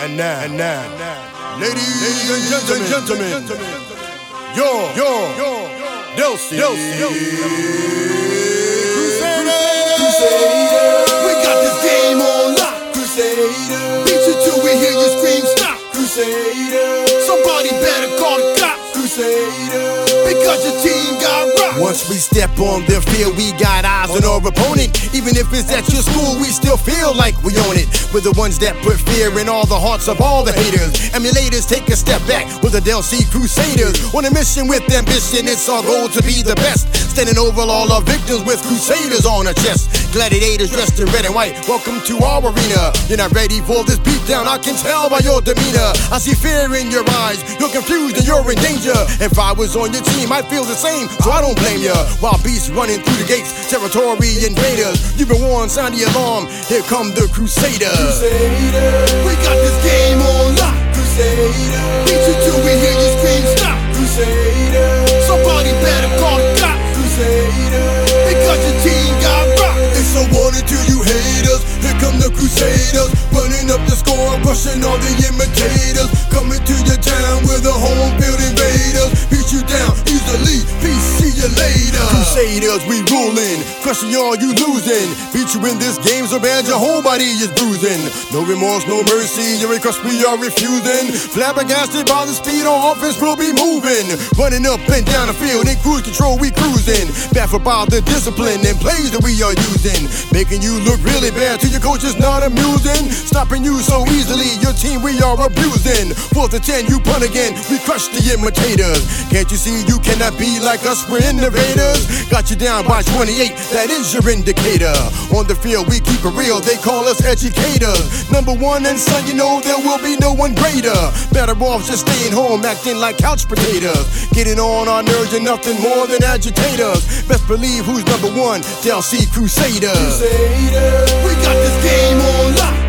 And now, and now, ladies, ladies and gentlemen, gentlemen, your, your, your, Delsea, Crusader. We got this game on lock. Crusader. Beat you till we hear you scream stop. Crusader. Somebody better call the cops. Crusader. Because your team got rocked. Once we step on their field, we got eyes on our opponent. Even if it's at your school, we still feel like we own it. We're the ones that put fear in all the hearts of all the haters. Emulators take a step back with the Delsea Crusaders. On a mission with ambition, it's our goal to be the best. Standing over all our victims with Crusaders on our chest. Gladiators dressed in red and white, welcome to our arena. You're not ready for this beatdown, I can tell by your demeanor. I see fear in your eyes, you're confused and you're in danger. If I was on your team, I'd feel the same, so I don't blame ya. While beasts running through the gates, territory invaders. You've been warned, sound the alarm. Here come the Crusaders. Crusader. We got this game on lock. Crusader. Beat you till we hear you scream stop. Crusader. Somebody better call the cops. Crusader. Because your team got rocked. It's a warning to you haters. Here come the Crusaders, running up the score, crushing all the imitators. Coming to your town with the Crusaders, we ruling, crushing all you losing. Beat you in this game so bad your whole body is bruising. No remorse, no mercy. Your request we are refusing. Flabbergasted by the speed on offense, we'll be moving. Running up and down the field in cruise control, we cruising. Baffled by the discipline and plays that we are using. Making you look really bad to your coach is not amusing. Stopping you so easily, your team we are abusing. Fourth and ten, you punt again, we crush the imitators. Can't you see you cannot be like us, we're innovators. Got you down by 28, that is your indicator. On the field, we keep it real, they call us educators. Number one and son, you know there will be no one greater. Better off just staying home, acting like couch potatoes. Getting on our nerves and nothing more than agitators. Best believe who's number one, Delsea Crusaders. Crusader. We got this game on lock.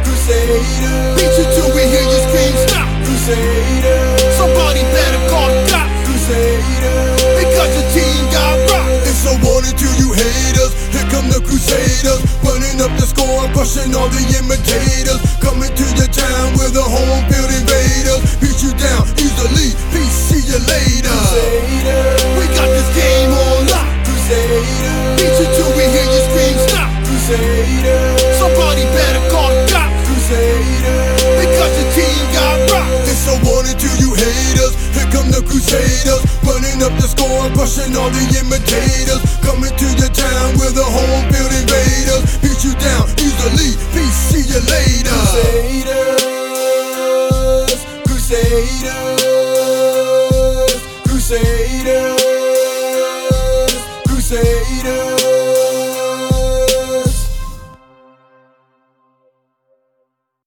Up the score, crushing all the imitators. Coming to your town with the home field invaders. Beat you down easily. Peace, see you later. Crusader. We got this game on lock. Crusader. Beat you till we hear you scream stop. Crusader. Somebody better call the cops. Crusader. Because your team got rocked. It's a warning to you haters. Here come the Crusaders, running up the score, crushing all the imitators. Coming to your town with the home field invaders. Beat you Crusaders, Crusaders, Crusaders.